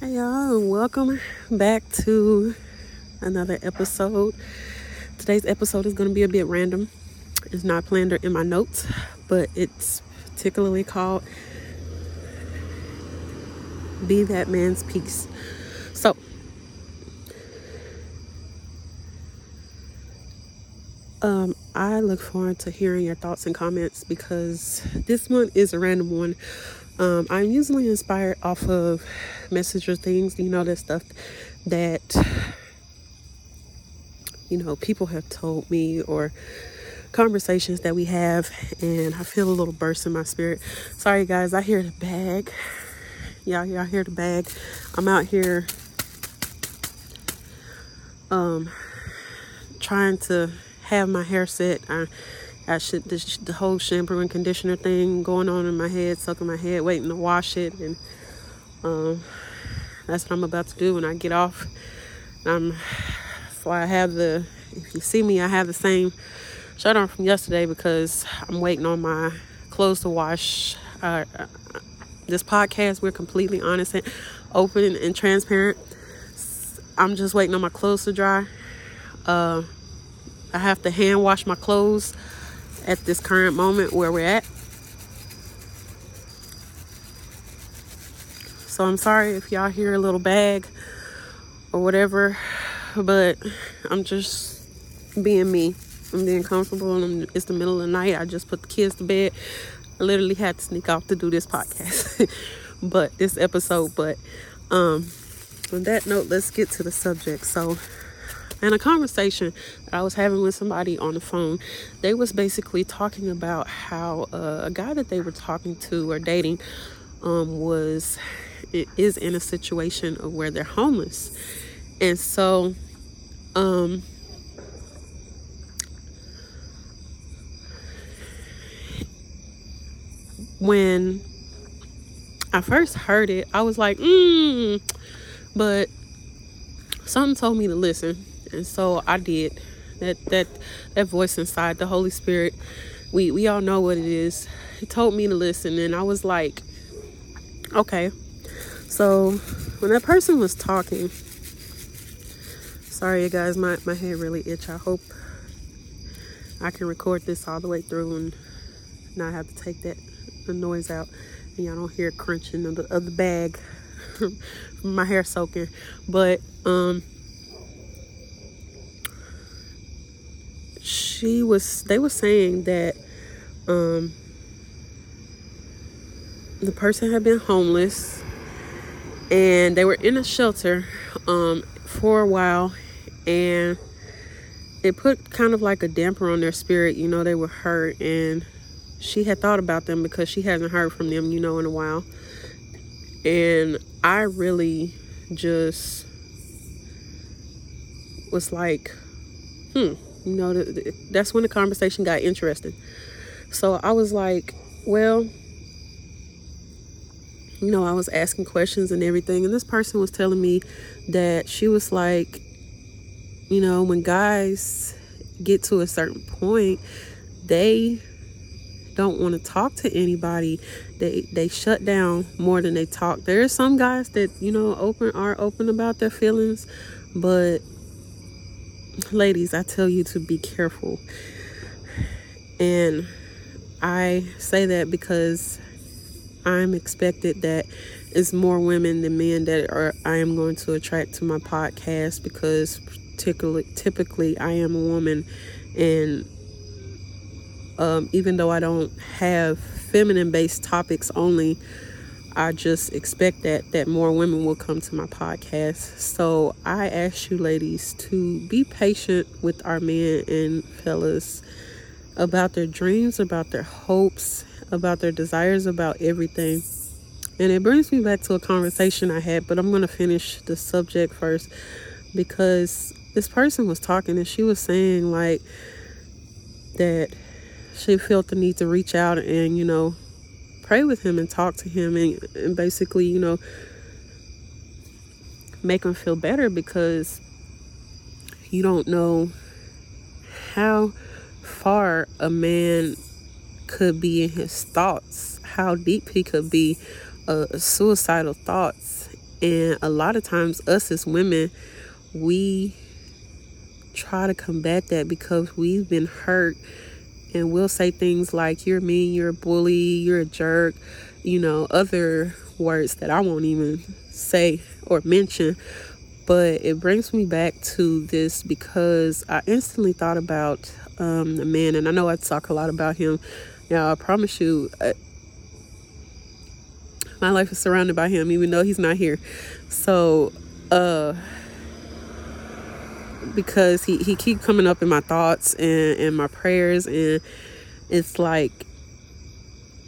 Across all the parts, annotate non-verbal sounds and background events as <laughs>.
Hey y'all, welcome back to another episode. Today's episode is going to be a bit random. It's not planned or in my notes, but it's particularly called Be That Man's Peace. So, um, I look forward to hearing your thoughts and comments because this one is a random one. Um, I'm usually inspired off of messenger things, you know, that stuff that, you know, people have told me or conversations that we have, and I feel a little burst in my spirit. Sorry, guys, I hear the bag. Y'all, y'all hear the bag. I'm out here um, trying to have my hair set. I, I should this, the whole shampoo and conditioner thing going on in my head, sucking my head, waiting to wash it, and um, that's what I'm about to do when I get off. Um, so I have the. If you see me, I have the same shirt on from yesterday because I'm waiting on my clothes to wash. Uh, this podcast, we're completely honest and open and transparent. I'm just waiting on my clothes to dry. Uh, I have to hand wash my clothes at this current moment where we're at. So I'm sorry if y'all hear a little bag or whatever, but I'm just being me. I'm being comfortable and it's the middle of the night. I just put the kids to bed. I literally had to sneak off to do this podcast, <laughs> but this episode. But um, on that note, let's get to the subject. So and a conversation that I was having with somebody on the phone, they was basically talking about how uh, a guy that they were talking to or dating um, was is in a situation of where they're homeless, and so um, when I first heard it, I was like, mm, but something told me to listen and so I did. That that that voice inside, the Holy Spirit, we we all know what it is. He told me to listen, and I was like, okay. So when that person was talking, sorry you guys, my my head really itch. I hope I can record this all the way through and not have to take that the noise out, and y'all don't hear crunching of the, of the bag, <laughs> my hair soaking. But um she was they were saying that um, the person had been homeless and they were in a shelter um, for a while and it put kind of like a damper on their spirit you know they were hurt and she had thought about them because she hasn't heard from them you know in a while. And i really just was like hmm you know, that's when the conversation got interesting. So I was like, well, you know, I was asking questions and everything, and this person was telling me that she was like, you know, when guys get to a certain point, they don't want to talk to anybody. They they shut down more than they talk. There are some guys that, you know, open are open about their feelings, but ladies, I tell you to be careful. And I say that because I'm expected that it's more women than men that are I am going to attract to my podcast because particularly typically I am a woman and um, even though I don't have feminine based topics only I just expect that that more women will come to my podcast. So I ask you ladies to be patient with our men and fellas about their dreams, about their hopes, about their desires, about everything. And it brings me back to a conversation I had, but I'm going to finish the subject first because this person was talking and she was saying like that she felt the need to reach out and, you know, pray with him and talk to him and, and basically, you know, make him feel better because you don't know how far a man could be in his thoughts, how deep he could be, uh, suicidal thoughts. And a lot of times, us as women, we try to combat that because we've been hurt and we'll say things like, You're mean, you're a bully, you're a jerk, you know, other words that I won't even say or mention. But it brings me back to this because I instantly thought about um, the man, and I know I talk a lot about him. Now, I promise you, I, my life is surrounded by him, even though he's not here. So, uh, because he he keep coming up in my thoughts and and my prayers, and it's like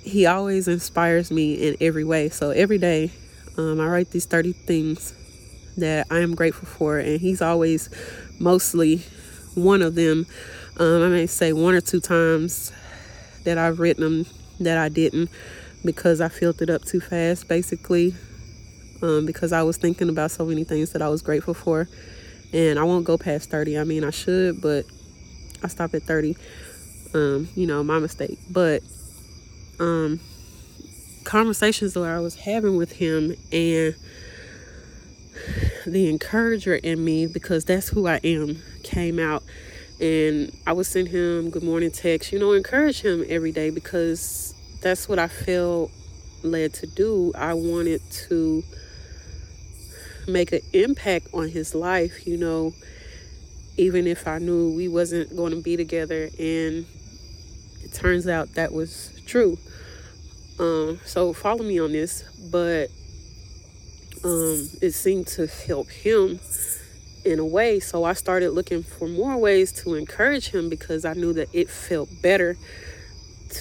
he always inspires me in every way. So every day, um, I write these thirty things that I am grateful for, and he's always mostly one of them. Um, I may say one or two times that I've written them that I didn't because I filled it up too fast, basically, um, because I was thinking about so many things that I was grateful for. And I won't go past 30. I mean, I should, but I stopped at 30. Um, you know, my mistake. But um, conversations that I was having with him and the encourager in me, because that's who I am, came out. And I would send him good morning text, you know, encourage him every day because that's what I felt led to do. I wanted to make an impact on his life, you know, even if I knew we wasn't going to be together and it turns out that was true. Um, so follow me on this, but um, it seemed to help him in a way. So I started looking for more ways to encourage him because I knew that it felt better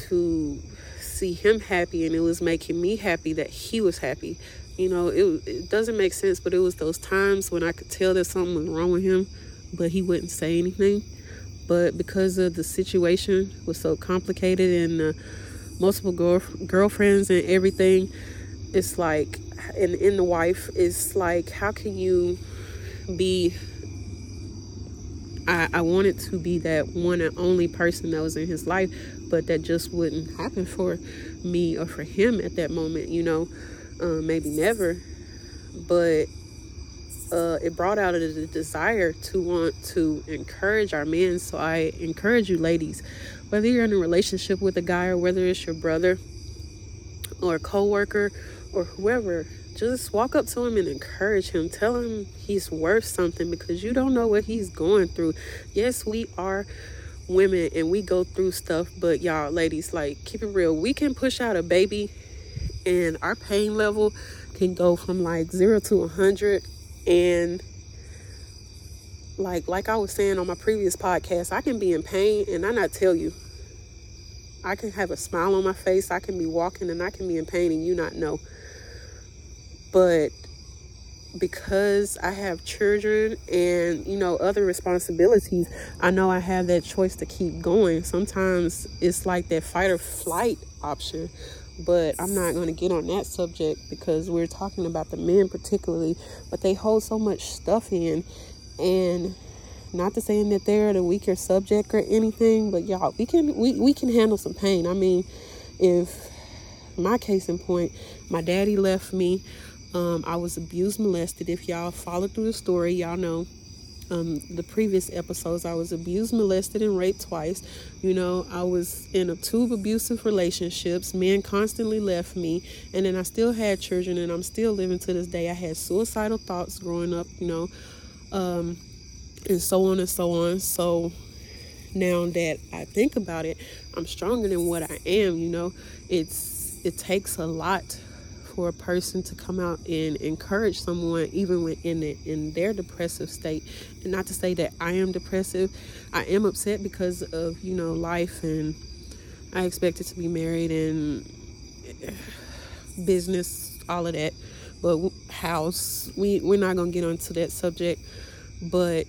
to see him happy and it was making me happy that he was happy. You know, it, it doesn't make sense, but it was those times when I could tell that something was wrong with him, but he wouldn't say anything. But because of the situation was so complicated and uh, multiple girl, girlfriends and everything, it's like, and in the wife, it's like, how can you be I, I wanted to be that one and only person that was in his life, but that just wouldn't happen for me or for him at that moment, you know, uh, maybe never. But uh, it brought out a desire to want to encourage our men. So I encourage you, ladies, whether you're in a relationship with a guy or whether it's your brother or a coworker or whoever, just walk up to him and encourage him. Tell him he's worth something because you don't know what he's going through. Yes, we are women and we go through stuff, but y'all, ladies, like, keep it real. We can push out a baby and our pain level can go from like zero to a hundred and like like I was saying on my previous podcast, I can be in pain and I not tell you. I can have a smile on my face, I can be walking and I can be in pain and you not know. But because I have children and you know other responsibilities, I know I have that choice to keep going. Sometimes it's like that fight or flight option, but I'm not going to get on that subject because we're talking about the men particularly, but they hold so much stuff in and not to saying that they're the weaker subject or anything, but y'all, we can we, we can handle some pain. I mean, if my case in point, my daddy left me um, I was abused, molested. If y'all followed through the story, y'all know um, the previous episodes. I was abused, molested, and raped twice. You know, I was in a two abusive relationships. Men constantly left me, and then I still had children, and I'm still living to this day. I had suicidal thoughts growing up, you know, um, and so on and so on. So now that I think about it, I'm stronger than what I am. You know, it's it takes a lot for a person to come out and encourage someone even when in it, in their depressive state. And not to say that I am depressive I am upset because of you know life and I expected to be married and business all of that. But house we we're not to get onto that subject. But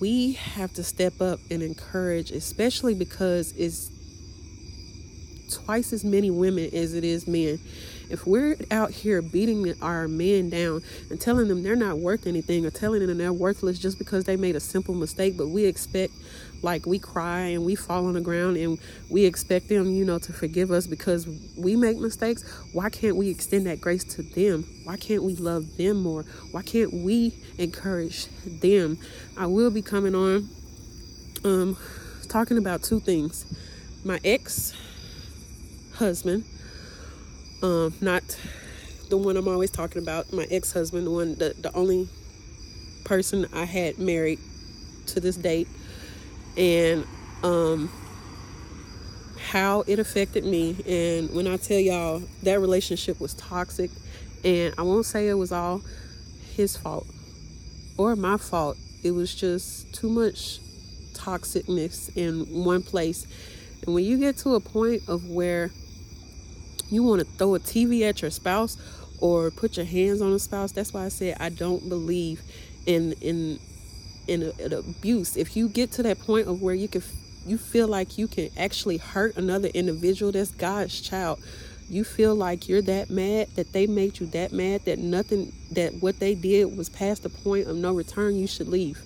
we have to step up and encourage especially because it's twice as many women as it is men. If we're out here beating our men down and telling them they're not worth anything or telling them they're worthless just because they made a simple mistake, but we expect like we cry and we fall on the ground and we expect them you know to forgive us because we make mistakes why can't we extend that grace to them? Why can't we love them more? Why can't we encourage them? I will be coming on um talking about two things. My ex husband um not the one i'm always talking about my ex-husband the one the, the only person i had married to this date and um, how it affected me. And when I tell y'all that relationship was toxic, and I won't say it was all his fault or my fault, it was just too much toxicness in one place. And when you get to a point of where you want to throw a TV at your spouse or put your hands on a spouse, that's why I said I don't believe in in in abuse. If you get to that point of where you can you feel like you can actually hurt another individual that's god's child. You feel like you're that mad that they made you that mad that nothing that what they did was past the point of no return you should leave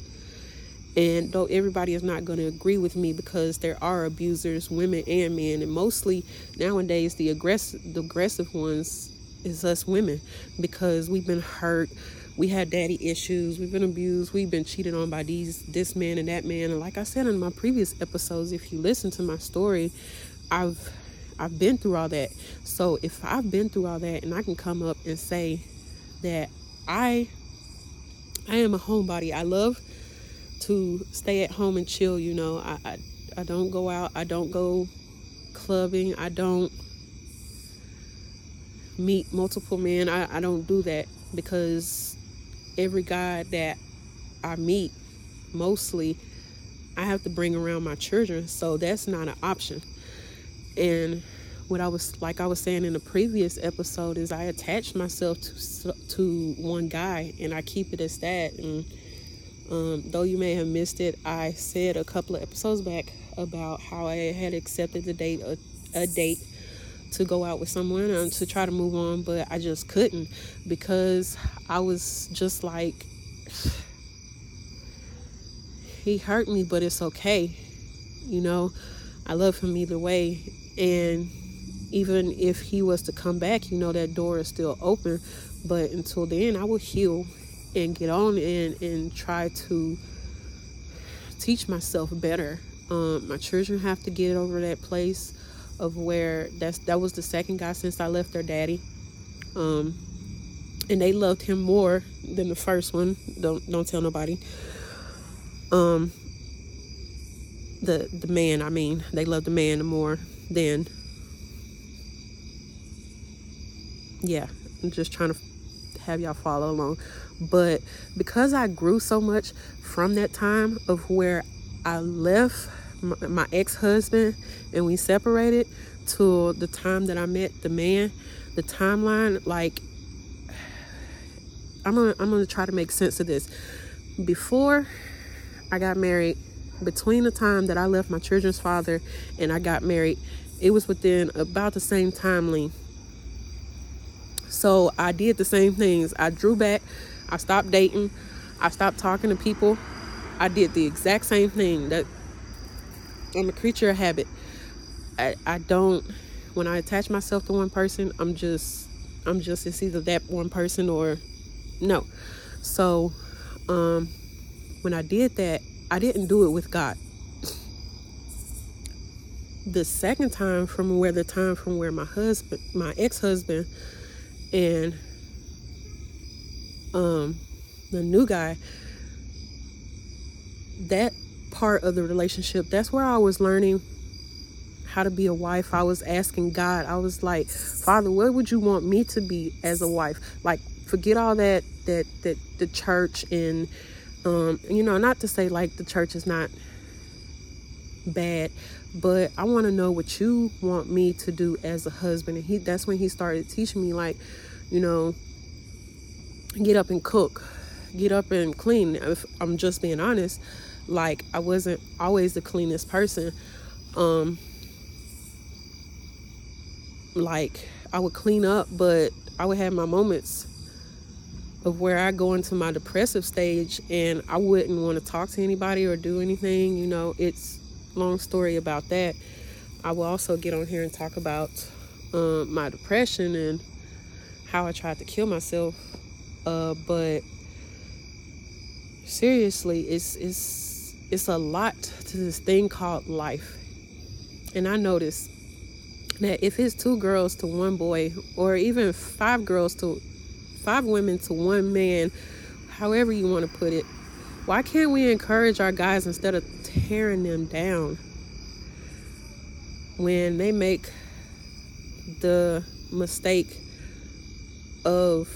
and though everybody is not going to agree with me because there are abusers women and men and mostly nowadays the aggressive the aggressive ones is us women because we've been hurt we had daddy issues we've been abused we've been cheated on by these this man and that man. And like i said in my previous episodes if you listen to my story i've i've been through all that. So if i've been through all that and i can come up and say that i i am a homebody. I love to stay at home and chill you know i i, I don't go out i don't go clubbing i don't meet multiple men I, I don't do that because every guy that I meet, mostly, I have to bring around my children, so that's not an option. And what I was like I was saying in the previous episode is I attach myself to to one guy and I keep it as that. And um, though you may have missed it, I said a couple of episodes back about how I had accepted the date a, a date to go out with someone and to try to move on, but I just couldn't because I was just like, <sighs> he hurt me, but it's okay. You know, I love him either way. And even if he was to come back, you know, that door is still open. But until then, I will heal and get on and, and try to teach myself better. Um, my children have to get over that place of where that's that was the second guy since I left their daddy. Um, and they loved him more than the first one. Don't don't tell nobody. Um, the the man, I mean, they loved the man more than. Yeah, I'm just trying to have y'all follow along, but because I grew so much from that time of where I left my, my ex-husband and we separated to the time that I met the man, the timeline like I'm gonna I'm gonna try to make sense of this. Before I got married, between the time that I left my children's father and I got married, it was within about the same timeline. So I did the same things. I drew back, I stopped dating, I stopped talking to people. I did the exact same thing. That I'm a creature of habit. I, I don't when I attach myself to one person, I'm just I'm just it's either that one person or no. So um when I did that, I didn't do it with God. The second time from where the time from where my husband, my ex-husband and um the new guy that part of the relationship, that's where I was learning how to be a wife. I was asking God, I was like, Father, what would you want me to be as a wife? Like, forget all that, that, that the church and, um, you know, not to say like the church is not bad, but I want to know what you want me to do as a husband. And he, that's when he started teaching me, like, you know, get up and cook, get up and clean. If I'm just being honest, like I wasn't always the cleanest person. Um like I would clean up, but I would have my moments of where I go into my depressive stage and I wouldn't want to talk to anybody or do anything, you know, it's long story about that. I will also get on here and talk about um, my depression and how I tried to kill myself. Uh, but seriously, it's it's it's a lot to this thing called life. And I noticed that if it's two girls to one boy, or even five girls to five women to one man, however you want to put it, why can't we encourage our guys instead of tearing them down when they make the mistake of,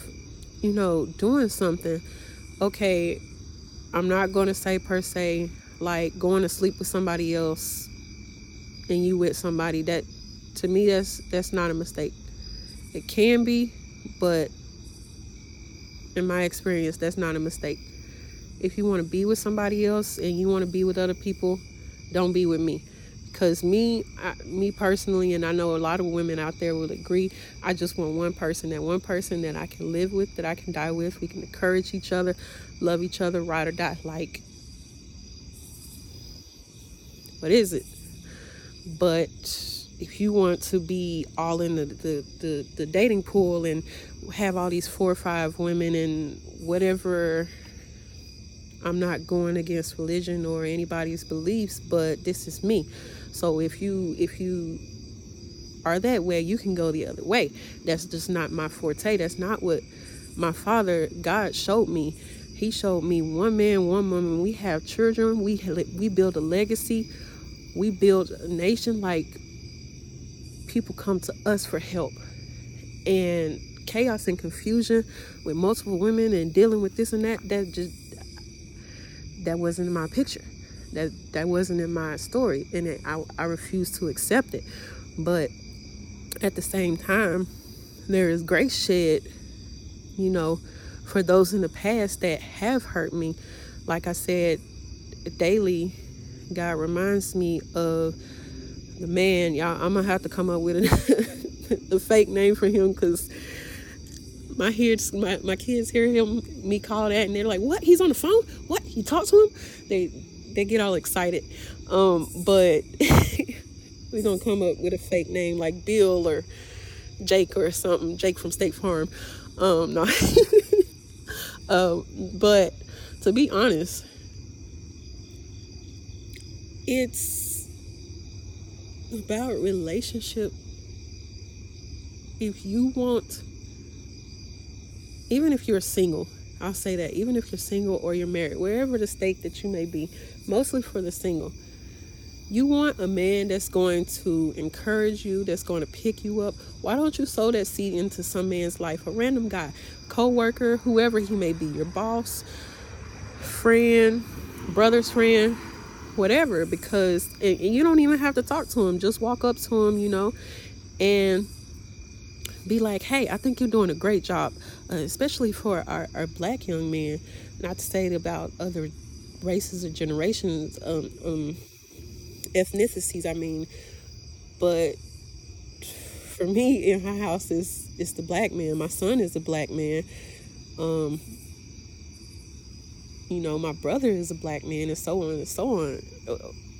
you know, doing something? Okay, I'm not going to say per se like going to sleep with somebody else and you with somebody that to me that's that's not a mistake. It can be, but in my experience, that's not a mistake. If you want to be with somebody else and you want to be with other people, don't be with me. Because me, I, me personally, and I know a lot of women out there will agree. I just want one person, that one person that I can live with, that I can die with. We can encourage each other, love each other, ride or die. Like, what is it? But if you want to be all in the, the, the, the, dating pool and have all these four or five women and whatever i'm not going against religion or anybody's beliefs but this is me. So if you if you are that way you can go the other way. That's just not my forte. That's not what my father god showed me. He showed me one man one woman. We have children. We we build a legacy. We build a nation. Like people come to us for help. And chaos and confusion with multiple women and dealing with this and that, that just that wasn't in my picture. That that wasn't in my story. And it, I, I refuse to accept it. But at the same time, there is grace shed, you know, for those in the past that have hurt me. Like I said, daily, God reminds me of the man, y'all, I'm gonna have to come up with a, <laughs> a fake name for him because my kids, my, my kids hear him me call that and they're like, "What? He's on the phone? What? You talk to him?" They they get all excited. Um, but <laughs> we're gonna come up with a fake name like Bill or Jake or something. Jake from State Farm. Um, no. <laughs> um, but to be honest, it's about relationship if you want even if you're single i'll say that even if you're single or you're married wherever the state that you may be mostly for the single you want a man that's going to encourage you that's going to pick you up. Why don't you sow that seed into some man's life? A random guy co-worker whoever he may be your boss friend brother's friend whatever because and, you don't even have to talk to him. Just walk up to him you know and be like hey i think you're doing a great job uh, especially for our, our black young men not to say it about other races or generations um, um, ethnicities i mean but for me in my house is it's the black man my son is a black man um, you know, my brother is a black man, and so on and so on.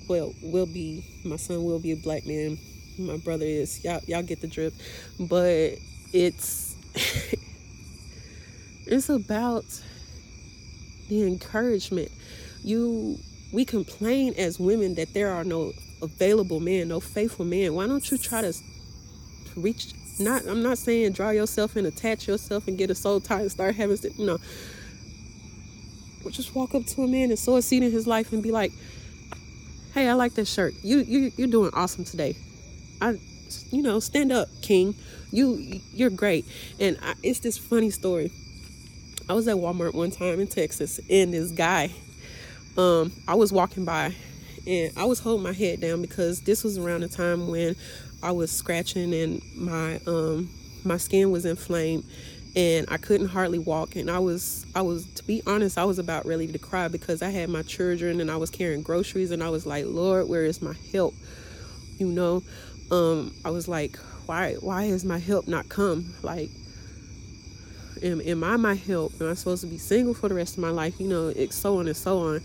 Well, will be my son will be a black man. My brother is y'all. Y'all get the drip, but it's <laughs> it's about the encouragement. You we complain as women that there are no available men, no faithful men. Why don't you try to reach? Not I'm not saying draw yourself and attach yourself and get a soul tie and start having you know just walk up to a man and sow a seed in his life and be like, "Hey, I like this shirt. You you you're doing awesome today. I, you know, stand up, King. You you're great." And I, it's this funny story. I was at Walmart one time in Texas, and this guy, um, I was walking by, and I was holding my head down because this was around the time when I was scratching and my um my skin was inflamed and I couldn't hardly walk and I was I was to be honest I was about ready to cry because I had my children and I was carrying groceries and I was like Lord where is my help you know um I was like why why is my help not come like am, am I my help? Am I supposed to be single for the rest of my life? You know, it, so on and so on.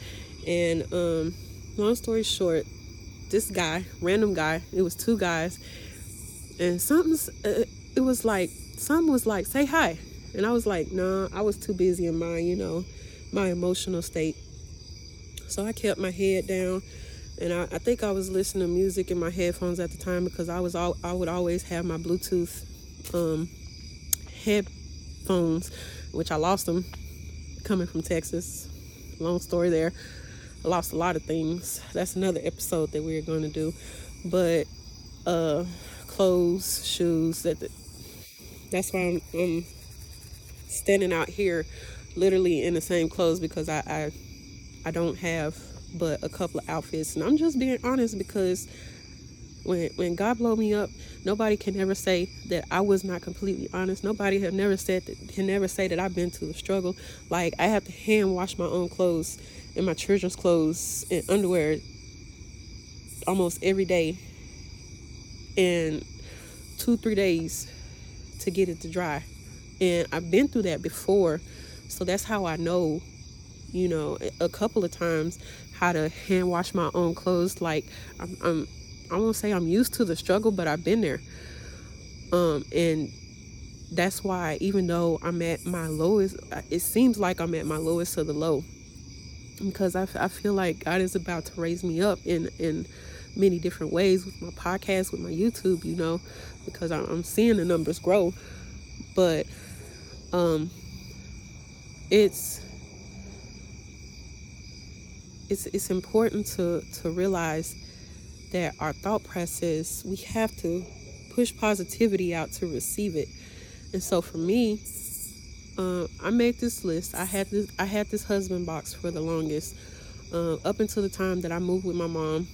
And um, long story short, this guy, random guy, it was two guys, and something's, uh, it was like, something was like, say hi. And I was like, nah, I was too busy in my, you know, my emotional state. So I kept my head down and I, I, think I was listening to music in my headphones at the time because I was all, I would always have my Bluetooth um, headphones, which I lost them coming from Texas. Long story there. I lost a lot of things. That's another episode that we're going to do. But uh, clothes, shoes. That that's why I'm, I'm standing out here, literally in the same clothes because I I, I don't have but a couple of outfits, and I'm just being honest because when when God blow me up, nobody can ever say that I was not completely honest. Nobody have never said that can never say that I've been through the struggle. Like I have to hand wash my own clothes and my children's clothes and underwear almost every day in two three days to get it to dry and i've been through that before so that's how i know you know a couple of times how to hand wash my own clothes. Like i'm, I'm i won't say i'm used to the struggle but i've been there. Um and that's why even though i'm at my lowest it seems like i'm at my lowest of the low. Because I, I feel like God is about to raise me up in in many different ways with my podcast, with my YouTube, you know, because I'm, I'm seeing the numbers grow. But um, it's it's it's important to to realize that our thought process we have to push positivity out to receive it. And so for me, uh, I made this list. I had this I had this husband box for the longest, uh, up until the time that I moved with my mom,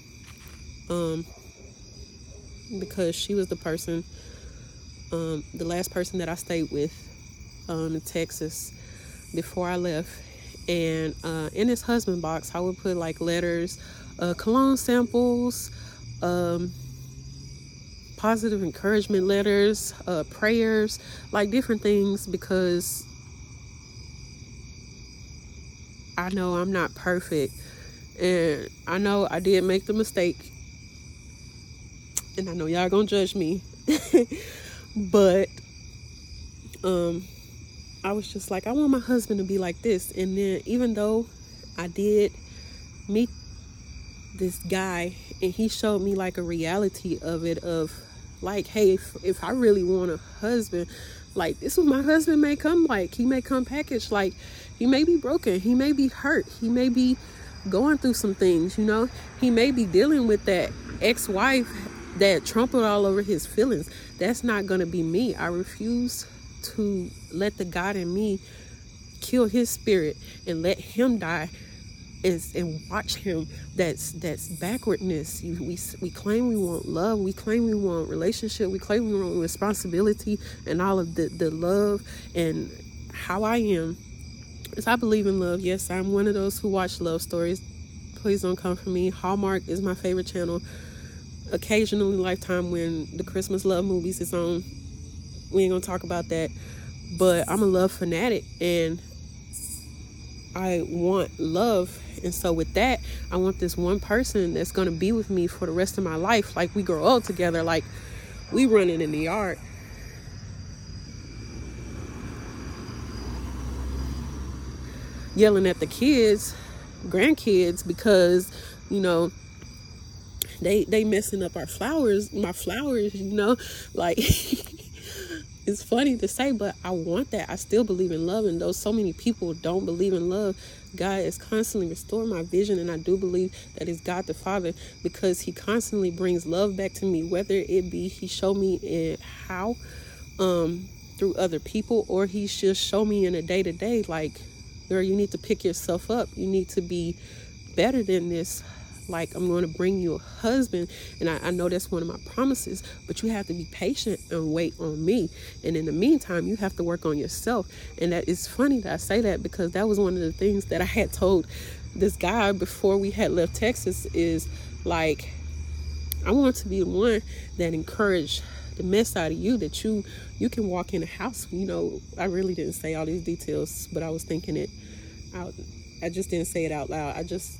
um, because she was the person, um, the last person that I stayed with, um, in Texas, before I left. And uh, in this husband box, I would put like letters, uh, cologne samples, um, positive encouragement letters, uh, prayers, like different things because I know I'm not perfect. And I know I did make the mistake. And I know y'all gonna judge me. <laughs> but um I was just like, I want my husband to be like this. And then even though I did meet this guy and he showed me like a reality of it of like hey if, if i really want a husband like this is my husband may come like. He may come packaged like he may be broken. He may be hurt. He may be going through some things you know? He may be dealing with that ex-wife that trampled all over his feelings. That's not to be me. I refuse to let the god in me kill his spirit and let him die and watch him. That's that's backwardness. We we claim we want love. We claim we want relationship. We claim we want responsibility and all of the the love and how i am. Is i believe in love yes i'm one of those who watch love stories. Please don't come for me. Hallmark is my favorite channel. Occasionally lifetime when the christmas love movies is on we ain't gonna talk about that but i'm a love fanatic and I want love. And so with that, I want this one person that's to be with me for the rest of my life. Like we grow old together, like we running in the yard. Yelling at the kids, grandkids, because, you know, they they messing up our flowers, my flowers, you know, like <laughs> it's funny to say, but I want that. I still believe in love, and though so many people don't believe in love, God is constantly restoring my vision, and I do believe that it's God the Father because He constantly brings love back to me, whether it be He showed me in how um, through other people, or He just show me in a day to day, like, girl, you need to pick yourself up. You need to be better than this like I'm going to bring you a husband. And I, I, know that's one of my promises, but you have to be patient and wait on me. And in the meantime, you have to work on yourself. And that is funny that I say that because that was one of the things that I had told this guy before we had left Texas is like, I want to be the one that encouraged the mess out of you that you you can walk in a house you know i really didn't say all these details but i was thinking it out i just didn't say it out loud i just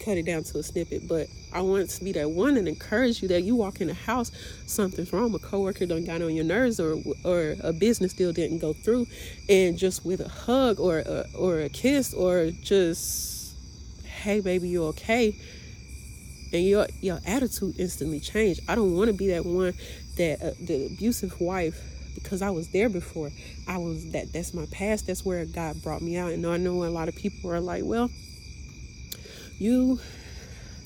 cut it down to a snippet but i want to be that one and encourage you that you walk in the house something's wrong a coworker don't got on your nerves or or a business deal didn't go through and just with a hug or a, or a kiss or just hey baby you okay and your your attitude instantly changed. I don't want to be that one that uh, the abusive wife because I was there before. I was that that's my past. That's where God brought me out. And I know a lot of people are like, well, you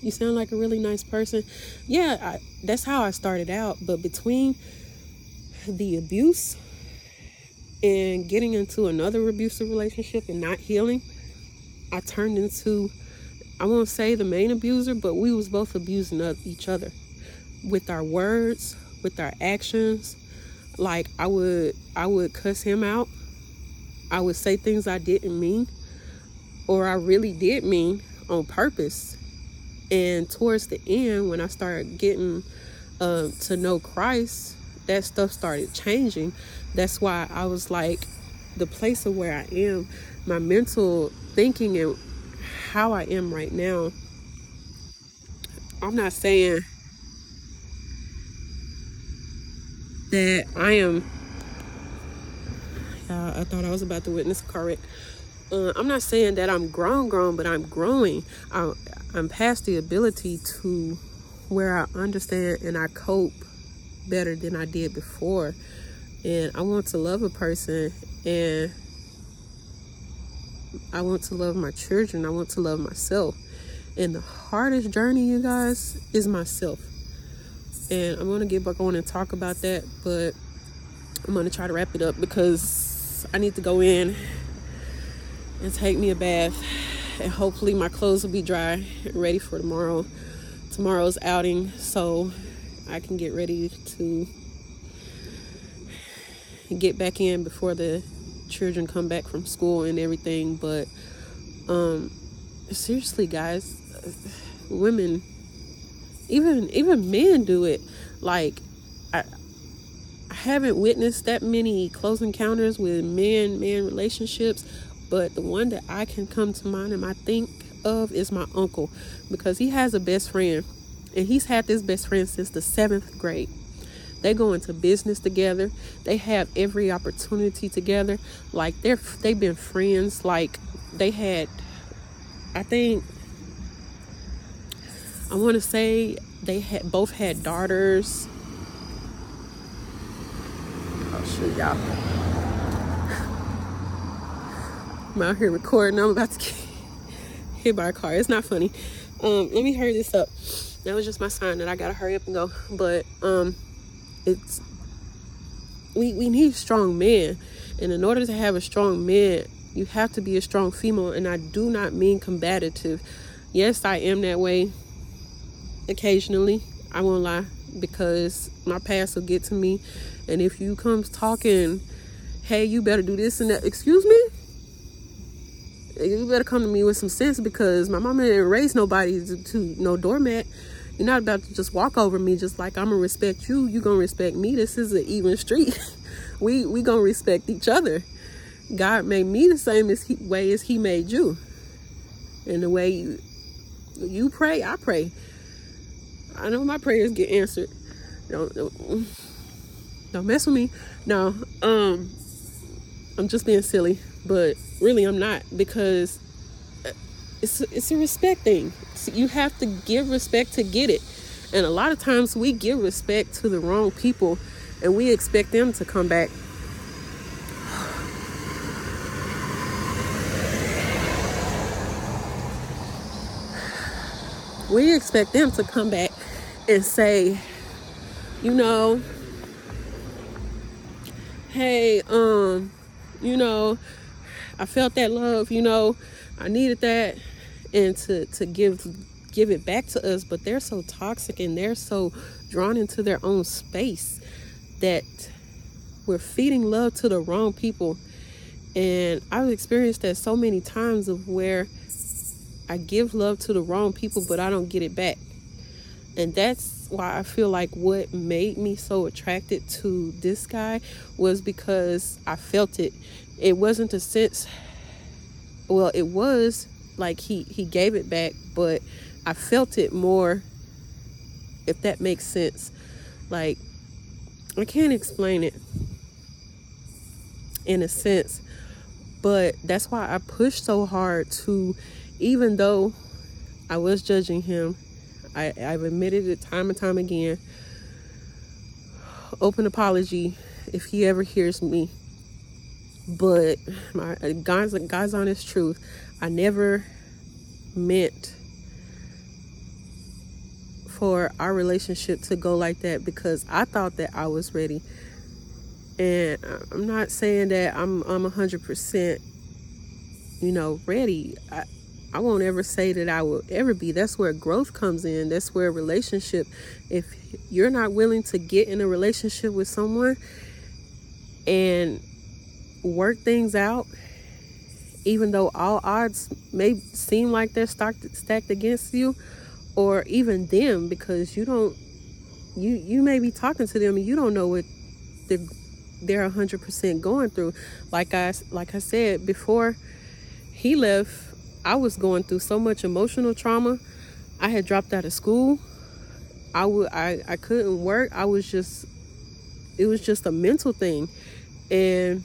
you sound like a really nice person. Yeah, I, that's how I started out. But between the abuse and getting into another abusive relationship and not healing, I turned into I won't say the main abuser, but we was both abusing each other with our words, with our actions. Like I would I would cuss him out. I would say things I didn't mean or I really did mean on purpose. And towards the end when I started getting uh, to know Christ, that stuff started changing. That's why I was like the place of where I am, my mental thinking and how I am right now, I'm not saying that I am. Uh, I thought I was about to witness wreck. Uh, I'm not saying that I'm grown, grown, but I'm growing. I, I'm past the ability to where I understand and I cope better than I did before. And I want to love a person and I want to love my children. I want to love myself. And the hardest journey, you guys, is myself. And I'm going to get back on and talk about that, but I'm going to try to wrap it up because I need to go in and take me a bath. And hopefully, my clothes will be dry and ready for tomorrow. Tomorrow's outing, so I can get ready to get back in before the children come back from school and everything but um seriously guys women even even men do it like I, I haven't witnessed that many close encounters with men man relationships but the one that I can come to mind and I think of is my uncle because he has a best friend and he's had this best friend since the seventh grade they go into business together. They have every opportunity together. Like they're they've been friends. Like they had, I think, I want to say they had both had daughters. Oh shoot, y'all! I'm out here recording. I'm about to get <laughs> hit by a car. It's not funny. Um, let me hurry this up. That was just my sign that I gotta hurry up and go. But um it's we we need strong men and in order to have a strong man you have to be a strong female and i do not mean combative yes i am that way occasionally i won't lie because my past will get to me and if you come talking hey you better do this and that excuse me you better come to me with some sense because my mama didn't raise nobody to, to no doormat you're not about to just walk over me just like I'm gonna respect you. You gonna respect me. This is an even street. <laughs> we we gonna respect each other. God made me the same as he, way as He made you, and the way you you pray, I pray. I know my prayers get answered. Don't don't, don't mess with me. No, um, I'm just being silly, but really I'm not because it's it's a respect thing. So you have to give respect to get it. And a lot of times we give respect to the wrong people and we expect them to come back. We expect them to come back and say, you know, hey, um, you know, I felt that love, you know, I needed that and to to give give it back to us but they're so toxic and they're so drawn into their own space that we're feeding love to the wrong people. And I've experienced that so many times of where I give love to the wrong people but I don't get it back. And that's why I feel like what made me so attracted to this guy was because I felt it. It wasn't a sense well, it was like he he gave it back, but I felt it more if that makes sense. Like I can't explain it in a sense, but that's why I pushed so hard to even though I was judging him I, I've admitted it time and time again. Open apology if he ever hears me. But my God's God's honest truth, I never meant for our relationship to go like that because I thought that I was ready. And I'm not saying that I'm I'm 100% you know ready. I, I won't ever say that I will ever be. That's where growth comes in. That's where relationship, if you're not willing to get in a relationship with someone and work things out, even though all odds may seem like they're stacked, stacked against you, or even them, because you don't, you you may be talking to them and you don't know what they're they're 100% going through. Like I like I said before, he left I was going through so much emotional trauma. I had dropped out of school. I would I, I couldn't work. I was just it was just a mental thing. And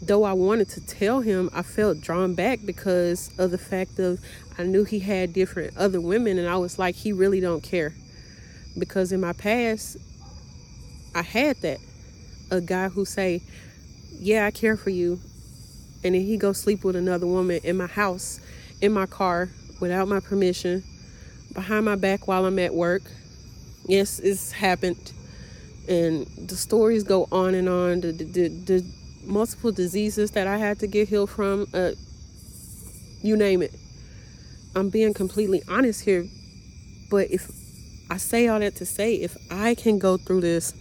though I wanted to tell him, I felt drawn back because of the fact of I knew he had different other women and I was like he really don't care. Because in my past I had that. A guy who say, "Yeah, I care for you." And then he go sleep with another woman in my house in my car without my permission, behind my back while I'm at work. Yes, it's happened. And the stories go on and on. The, the, the multiple diseases that I had to get healed from, uh, you name it. I'm being completely honest here. But if I say all that to say, if I can go through this,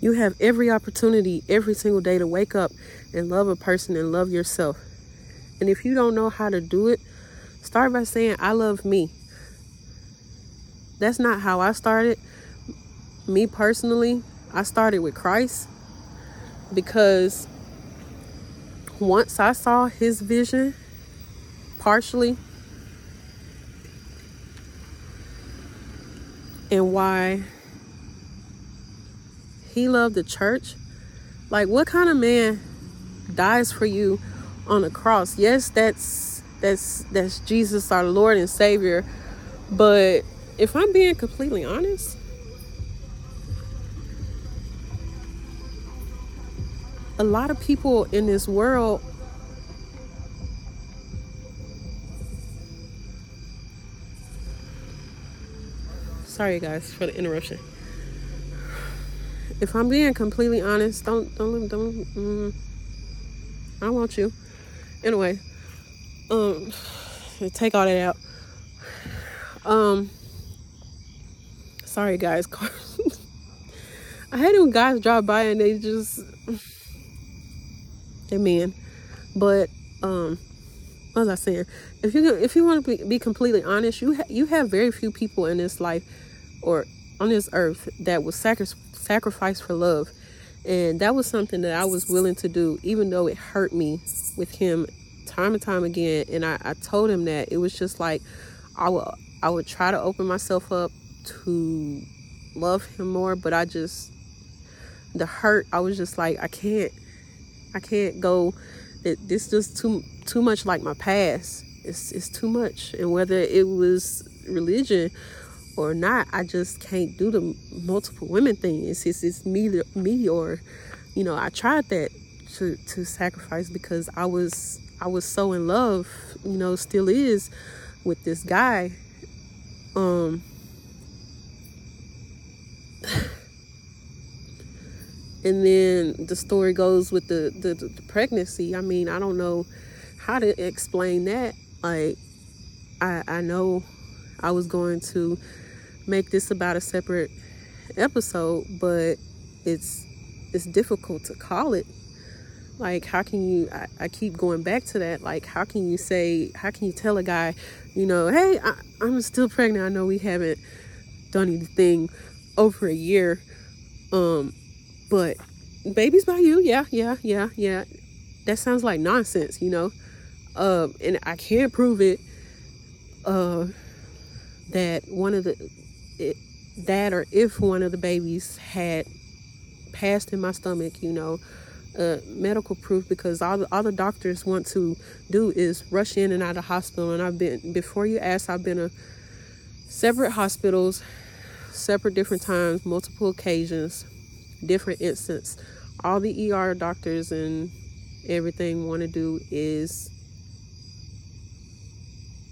you have every opportunity every single day to wake up and love a person and love yourself. And if you don't know how to do it, start by saying, I love me. That's not how I started. Me personally, I started with Christ because once I saw his vision partially and why he loved the church, like what kind of man dies for you on the cross. Yes, that's that's that's Jesus our Lord and Savior. But if I'm being completely honest, a lot of people in this world sorry guys for the interruption if i'm being completely honest don't don't don't mm, I want you. Anyway, um, take all that out. Um, sorry guys. <laughs> I hate when guys drive by and they just they mean. But um, was I saying? If you if you want to be, be completely honest, you ha- you have very few people in this life or on this earth that will sacri- sacrifice for love and that was something that I was willing to do, even though it hurt me with him time and time again. And I, I told him that it was just like I would I would try to open myself up to love him more, but I just the hurt, I was just like, I can't I can't go it, this just too too much like my past. It's it's too much. And whether it was religion or not, I just can't do the multiple women thing. It's it's, it's me me or you know I tried that to to sacrifice because I was I was so in love, you know, still is with this guy. Um and then the story goes with the, the, the pregnancy. I mean, I don't know how to explain that. Like I I know I was going to make this about a separate episode, but it's it's difficult to call it Like, how can you? I, I, keep going back to that. Like, how can you say? How can you tell a guy, you know, hey, I, I'm still pregnant. I know we haven't done anything over a year, um, but babies by you. Yeah, yeah, yeah, yeah. That sounds like nonsense, you know. Uh, and I can't prove it. Uh, that one of the it, that or if one of the babies had passed in my stomach, you know, uh, medical proof because all the, all the doctors want to do is rush in and out of hospital. And I've been, before you ask, I've been to separate hospitals, separate different times, multiple occasions, different instance. All the ER doctors and everything want to do is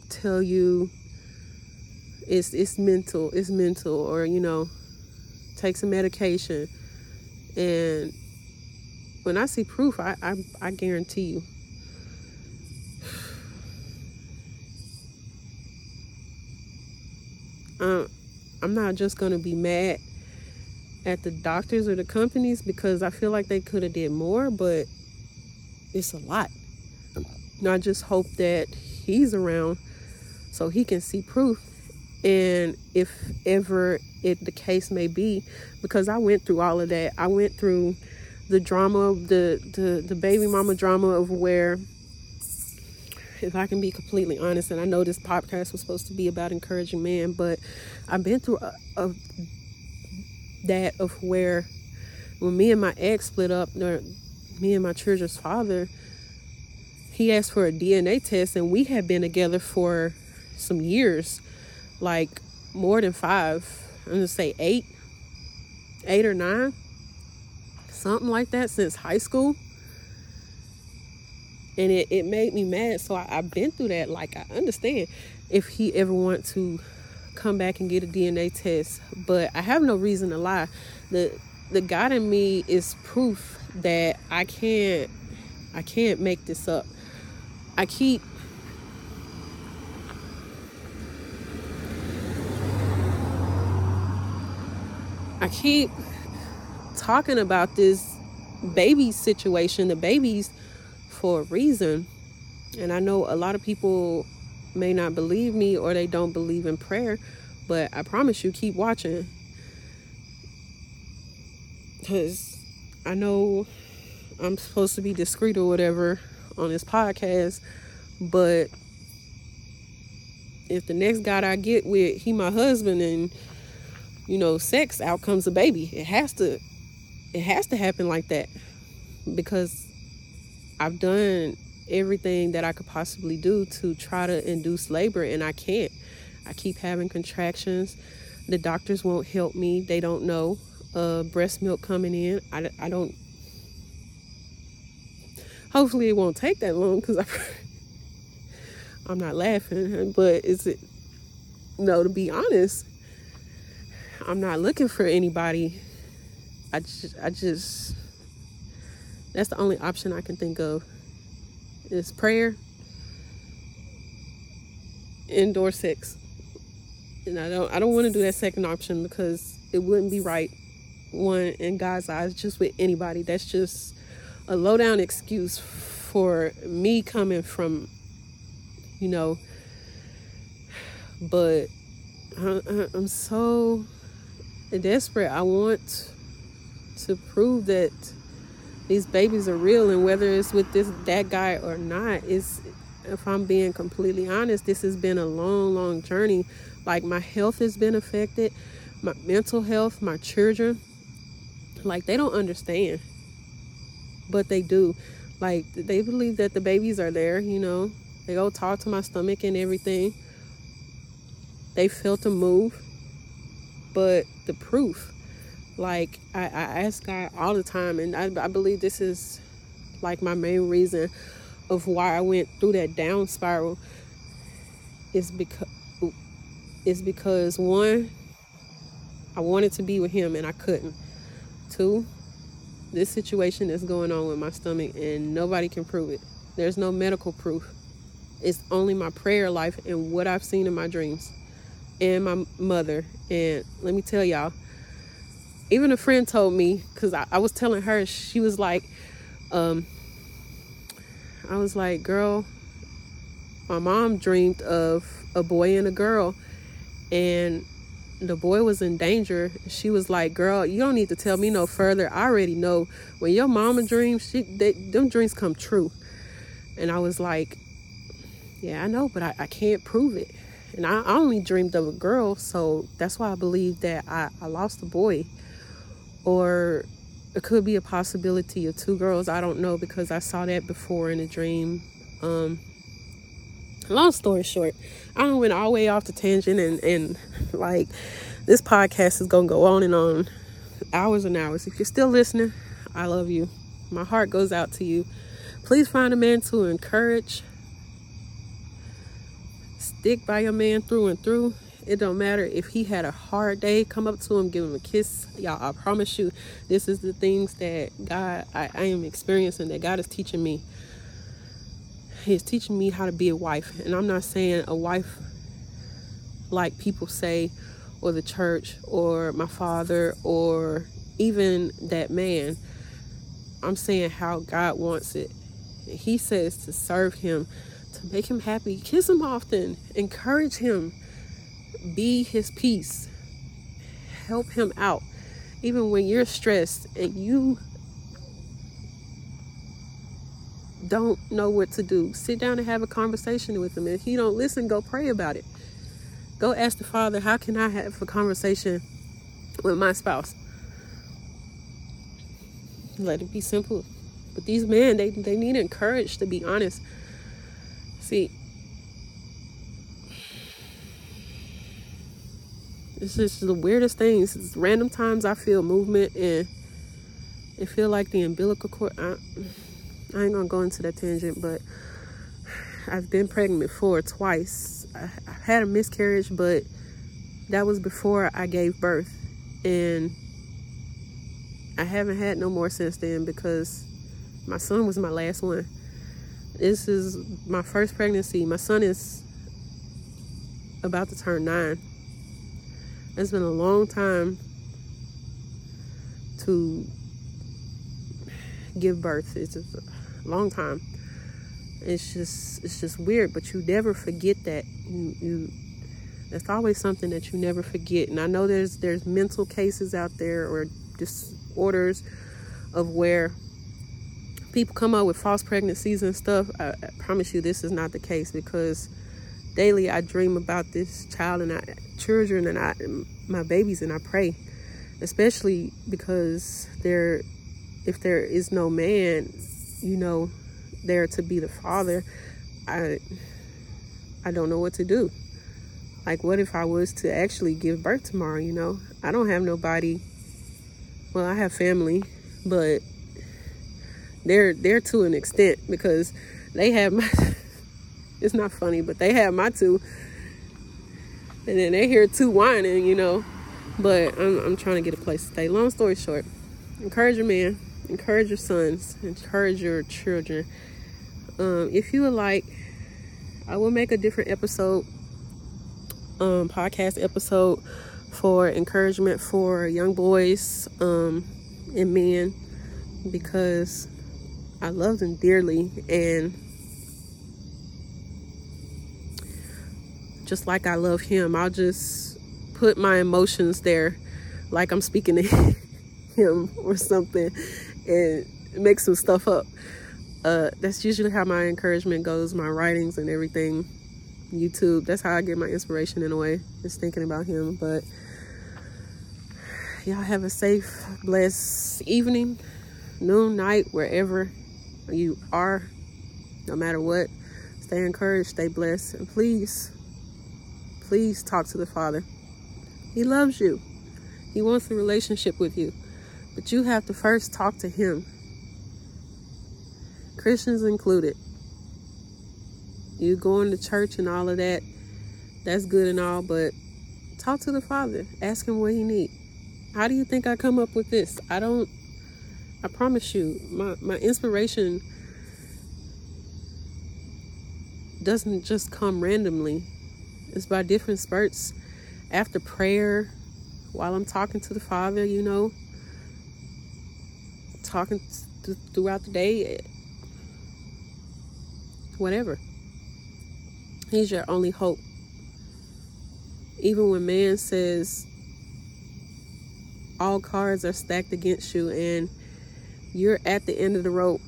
tell you it's it's mental, it's mental, or you know, take some medication. And when I see proof, I I, I guarantee you. <sighs> Uh, I'm not just gonna be mad at the doctors or the companies because I feel like they could have did more, but it's a lot. And I just hope that he's around so he can see proof and if ever it the case may be because i went through all of that i went through the drama the the, the baby mama drama of where if i can be completely honest and i know this podcast was supposed to be about encouraging men but i've been through a, a that of where when me and my ex split up or me and my children's father he asked for a dna test and we had been together for some years like more than five. I'm gonna say eight, eight or nine, something like that since high school. And it, it made me mad. So I, I've been through that. Like I understand if he ever want to come back and get a DNA test. But I have no reason to lie. The the God in me is proof that I can't I can't make this up. I keep I keep talking about this baby situation, the babies, for a reason. And I know a lot of people may not believe me or they don't believe in prayer, but I promise you, keep watching. Because I know I'm supposed to be discreet or whatever on this podcast, but if the next guy I get with, he my husband and you know, sex, out comes a baby. It has to it has to happen like that because I've done everything that I could possibly do to try to induce labor and I can't. I keep having contractions. The doctors won't help me. They don't know. Uh, breast milk coming in. I, I don't. Hopefully, it won't take that long because. <laughs> I'm not laughing, but is it? No, to be honest, I'm not looking for anybody. I just, I just, that's the only option I can think of is prayer, indoor sex. And I don't, I don't want to do that second option because it wouldn't be right. One in God's eyes, just with anybody. That's just a low down excuse for me coming from, you know. But I, I'm so desperate. I want to prove that these babies are real and whether it's with this that guy or not is if I'm being completely honest, this has been a long, long journey. Like my health has been affected, my mental health, my children. Like they don't understand. But they do. Like they believe that the babies are there, you know. They go talk to my stomach and everything. They feel to move but the proof like I, I ask god all the time and I, I believe this is like my main reason of why i went through that down spiral is because is because one i wanted to be with him and i couldn't. Two this situation that's going on with my stomach and nobody can prove it. There's no medical proof. It's only my prayer life and what i've seen in my dreams and my mother. And let me tell y'all, even a friend told me, because I, I, was telling her, she was like, um, I was like, girl, my mom dreamed of a boy and a girl, and the boy was in danger. She was like, "Girl, you don't need to tell me no further. I already know when your mama dreams, she they, them dreams come true." And I was like, "Yeah, I know, but I, I can't prove it." And I, I only dreamed of a girl, so that's why I believe that I, I lost a boy, or it could be a possibility of two girls. I don't know because I saw that before in a dream. Um, long story short, I went all the way off the tangent and, and like this podcast is gonna go on and on hours and hours. If you're still listening, I love you. My heart goes out to you. Please find a man to encourage. Stick by your man through and through. It don't matter if he had a hard day. Come up to him, give him a kiss. Y'all, I promise you, this is the things that God I, I am experiencing that God is teaching me He's teaching me how to be a wife. And I'm not saying a wife like people say, or the church, or my father, or even that man. I'm saying how God wants it. He says to serve Him, to make Him happy, kiss Him often, encourage Him, be His peace, help Him out. Even when you're stressed and you don't know what to do, sit down and have a conversation with him. If he don't listen, go pray about it. Go ask the Father, how can I have a conversation with my spouse? Let it be simple. But these men, they they need encouraged to be honest. See, it's just the weirdest things. It's random times I feel movement and it feel like the umbilical cord. I, I ain't gonna go into that tangent, but I've been pregnant before twice. I, I had a miscarriage, but that was before I gave birth, and I haven't had no more since then because my son was my last one. This is my first pregnancy. My son is about to turn nine. It's been a long time to give birth. It's just a long time. It's just it's just weird, but you never forget that. You, you that's always something that you never forget. And I know there's there's mental cases out there or disorders of where people come up with false pregnancies and stuff. I, I promise you this is not the case because daily I dream about this child and children and I my babies and I pray especially because they're if there is no man, you know, there to be the father, I I don't know what to do. Like what if I was to actually give birth tomorrow, you know? I don't have nobody. Well, I have family, but they're they're to an extent because they have my <laughs> it's not funny, but they have my two. And then they hear two whining, you know. But I'm, I'm trying to get a place to stay. Long story short, encourage your man encourage your sons, encourage your children. Um, if you would like, I will make a different episode, um, podcast episode for encouragement for young boys um, and men because I love them dearly and just like I love him, I'll just put my emotions there like I'm speaking to <laughs> him or something and make some stuff up. Uh, that's usually how my encouragement goes, my writings and everything. YouTube, that's how I get my inspiration in a way, just thinking about him. But y'all have a safe, blessed evening, noon, night, wherever you are, no matter what. Stay encouraged, stay blessed, and please, please talk to the Father. He loves you. He wants a relationship with you. But you have to first talk to him. Christians included. You going to church and all of that, that's good and all, but talk to the Father. Ask him what he need. How do you think I come up with this? I don't I promise you, my, my inspiration doesn't just come randomly. It's by different spurts after prayer, while I'm talking to the Father, you know, talking th- throughout the day eh, whatever. He's your only hope. Even when man says all cards are stacked against you and you're at the end of the rope.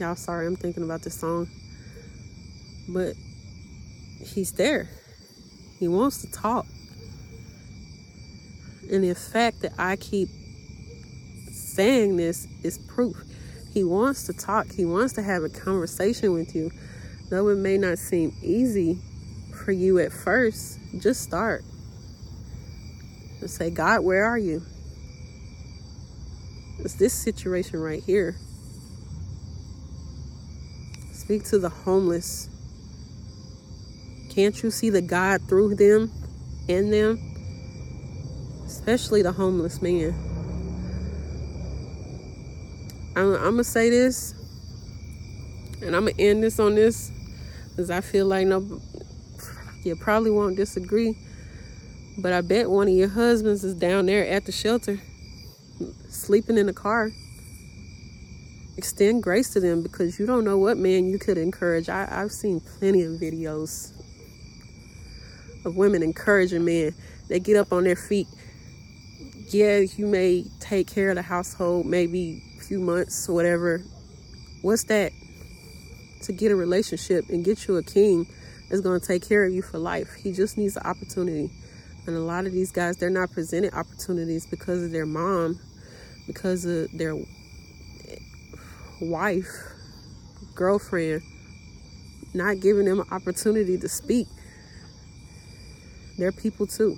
Y'all, sorry, I'm thinking about this song. But he's there. He wants to talk. And the fact that I keep saying this is proof. He wants to talk, he wants to have a conversation with you. Though it may not seem easy for you at first, just start. Just say, God, where are you? It's this situation right here. Speak to the homeless. Can't you see the God through them, in them? Especially the homeless man. I'm, I'm gonna say this, and I'm gonna end this on this, because I feel like no, you probably won't disagree. But I bet one of your husbands is down there at the shelter, sleeping in the car. Extend grace to them because you don't know what man you could encourage. I, I've seen plenty of videos of women encouraging men. They get up on their feet. Yeah, you may take care of the household maybe a few months whatever. What's that? To get a relationship and get you a king is going to take care of you for life. He just needs the opportunity. And a lot of these guys, they're not presented opportunities because of their mom, because of their wife, girlfriend, not giving them an opportunity to speak. They're people too.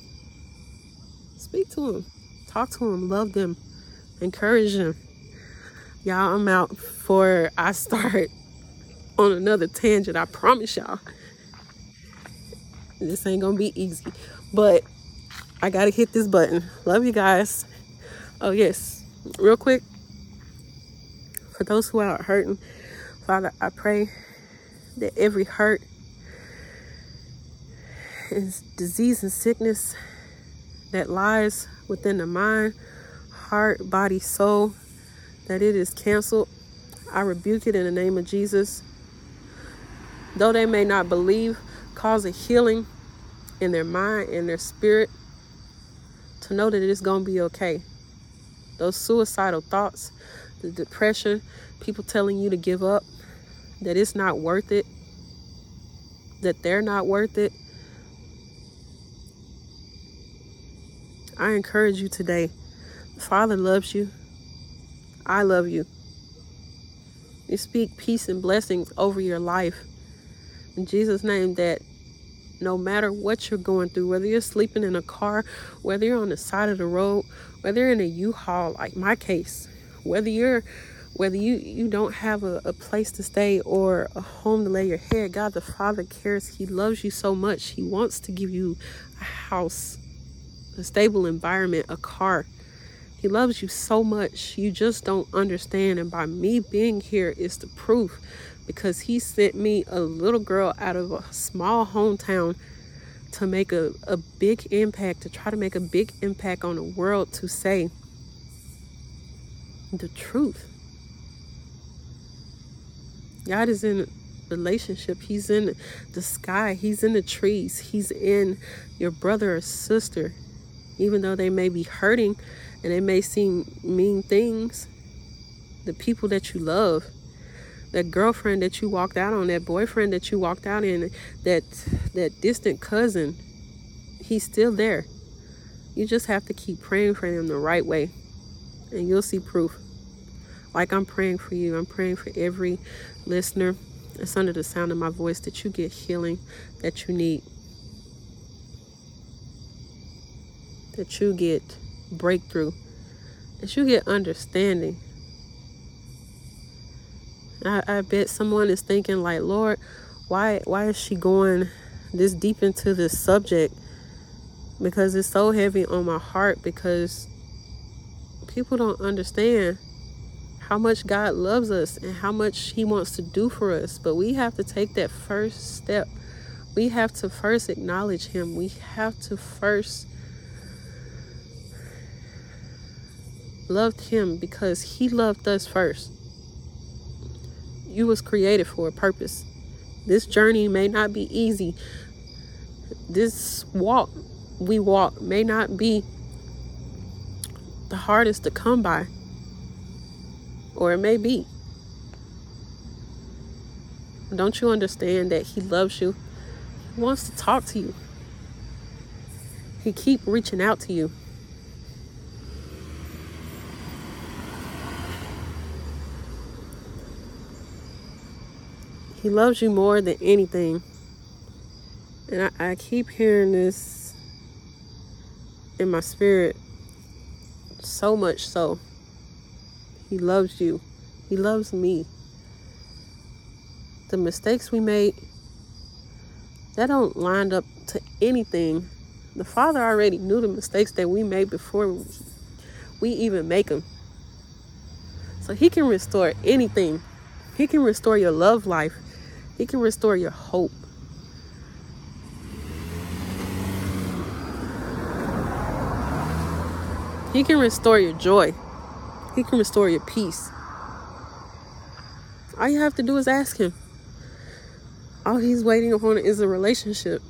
Speak to them, talk to them, love them, encourage them. Y'all, I'm out for I start <laughs> on another tangent. I promise y'all. This ain't gonna be easy, but I gotta hit this button. Love you guys. Oh, yes, real quick. For those who are hurting, Father, I pray that every hurt and disease and sickness that lies within the mind, heart, body, soul, that it is canceled. I rebuke it in the name of Jesus. Though they may not believe, cause a healing in their mind and their spirit to know that it's going to be okay. Those suicidal thoughts, the depression, people telling you to give up, that it's not worth it, that they're not worth it. I encourage you today. The Father loves you. I love you. You speak peace and blessings over your life. In Jesus' name, that no matter what you're going through, whether you're sleeping in a car, whether you're on the side of the road, whether you're in a U-Haul, like my case, whether you're whether you you don't have a, a place to stay or a home to lay your head god the father cares. He loves you so much. He wants to give you a house a stable environment a car. He loves you so much. You just don't understand. And by me being here is the proof because he sent me a little girl out of a small hometown to make a, a big impact, to try to make a big impact on the world, to say the truth. God is in relationship. He's in the sky. He's in the trees. He's in your brother or sister. Even though they may be hurting and they may seem mean things, the people that you love that girlfriend that you walked out on, that boyfriend that you walked out in, that that distant cousin, he's still there. You just have to keep praying for him the right way, and you'll see proof. Like I'm praying for you, I'm praying for every listener. That's under the sound of my voice that you get healing that you need, that you get breakthrough, that you get understanding. I, I bet someone is thinking like, Lord, why why is she going this deep into this subject? Because it's so heavy on my heart because people don't understand how much God loves us and how much he wants to do for us. But we have to take that first step. We have to first acknowledge him. We have to first loved him because he loved us first. You was created for a purpose. This journey may not be easy. This walk we walk may not be the hardest to come by. Or it may be. Don't you understand that he loves you? He wants to talk to you. He keep reaching out to you. He loves you more than anything. And I, I keep hearing this in my spirit so much so. He loves you. He loves me. The mistakes we made, that don't line up to anything. The Father already knew the mistakes that we made before we even make them. So He can restore anything. He can restore your love life. He can restore your hope. He can restore your joy. He can restore your peace. All you have to do is ask him. All he's waiting upon is a relationship.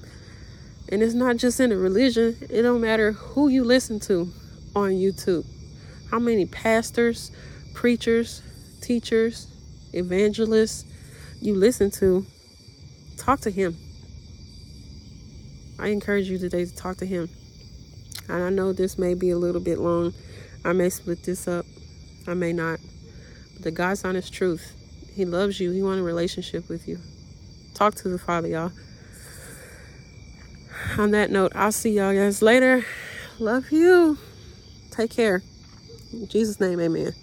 And it's not just in a religion. It don't matter who you listen to on YouTube. How many pastors, preachers, teachers, evangelists you listen to, talk to him. I encourage you today to talk to him. And I know this may be a little bit long. I may split this up. I may not. But the God's honest truth. He loves you. He wants a relationship with you. Talk to the Father, y'all. On that note, I'll see y'all guys later. Love you. Take care. In Jesus' name, amen.